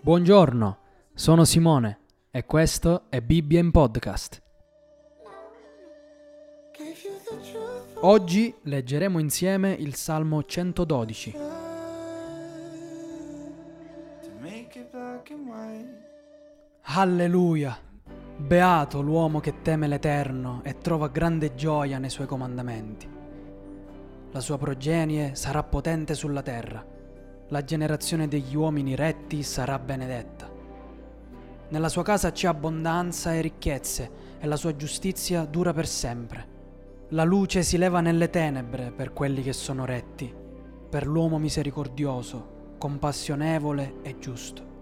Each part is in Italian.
Buongiorno, sono Simone e questo è Bibbia in podcast. Oggi leggeremo insieme il Salmo 112. Alleluia! Beato l'uomo che teme l'Eterno e trova grande gioia nei suoi comandamenti. La sua progenie sarà potente sulla terra, la generazione degli uomini retti sarà benedetta. Nella sua casa c'è abbondanza e ricchezze e la sua giustizia dura per sempre. La luce si leva nelle tenebre per quelli che sono retti, per l'uomo misericordioso, compassionevole e giusto.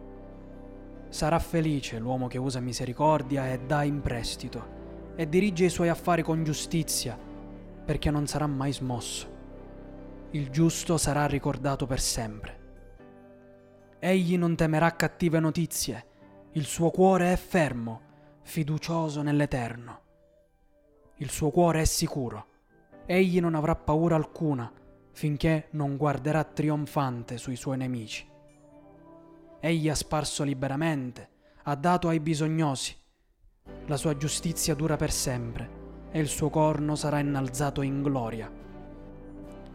Sarà felice l'uomo che usa misericordia e dà in prestito e dirige i suoi affari con giustizia, perché non sarà mai smosso. Il giusto sarà ricordato per sempre. Egli non temerà cattive notizie, il suo cuore è fermo, fiducioso nell'Eterno. Il suo cuore è sicuro, egli non avrà paura alcuna finché non guarderà trionfante sui suoi nemici. Egli ha sparso liberamente, ha dato ai bisognosi. La sua giustizia dura per sempre e il suo corno sarà innalzato in gloria.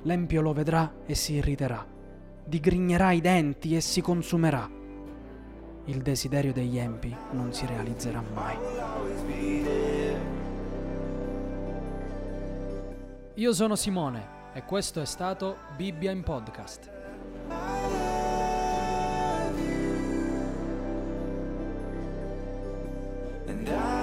L'empio lo vedrà e si irriterà, digrignerà i denti e si consumerà. Il desiderio degli empi non si realizzerà mai. Io sono Simone e questo è stato Bibbia in podcast. And I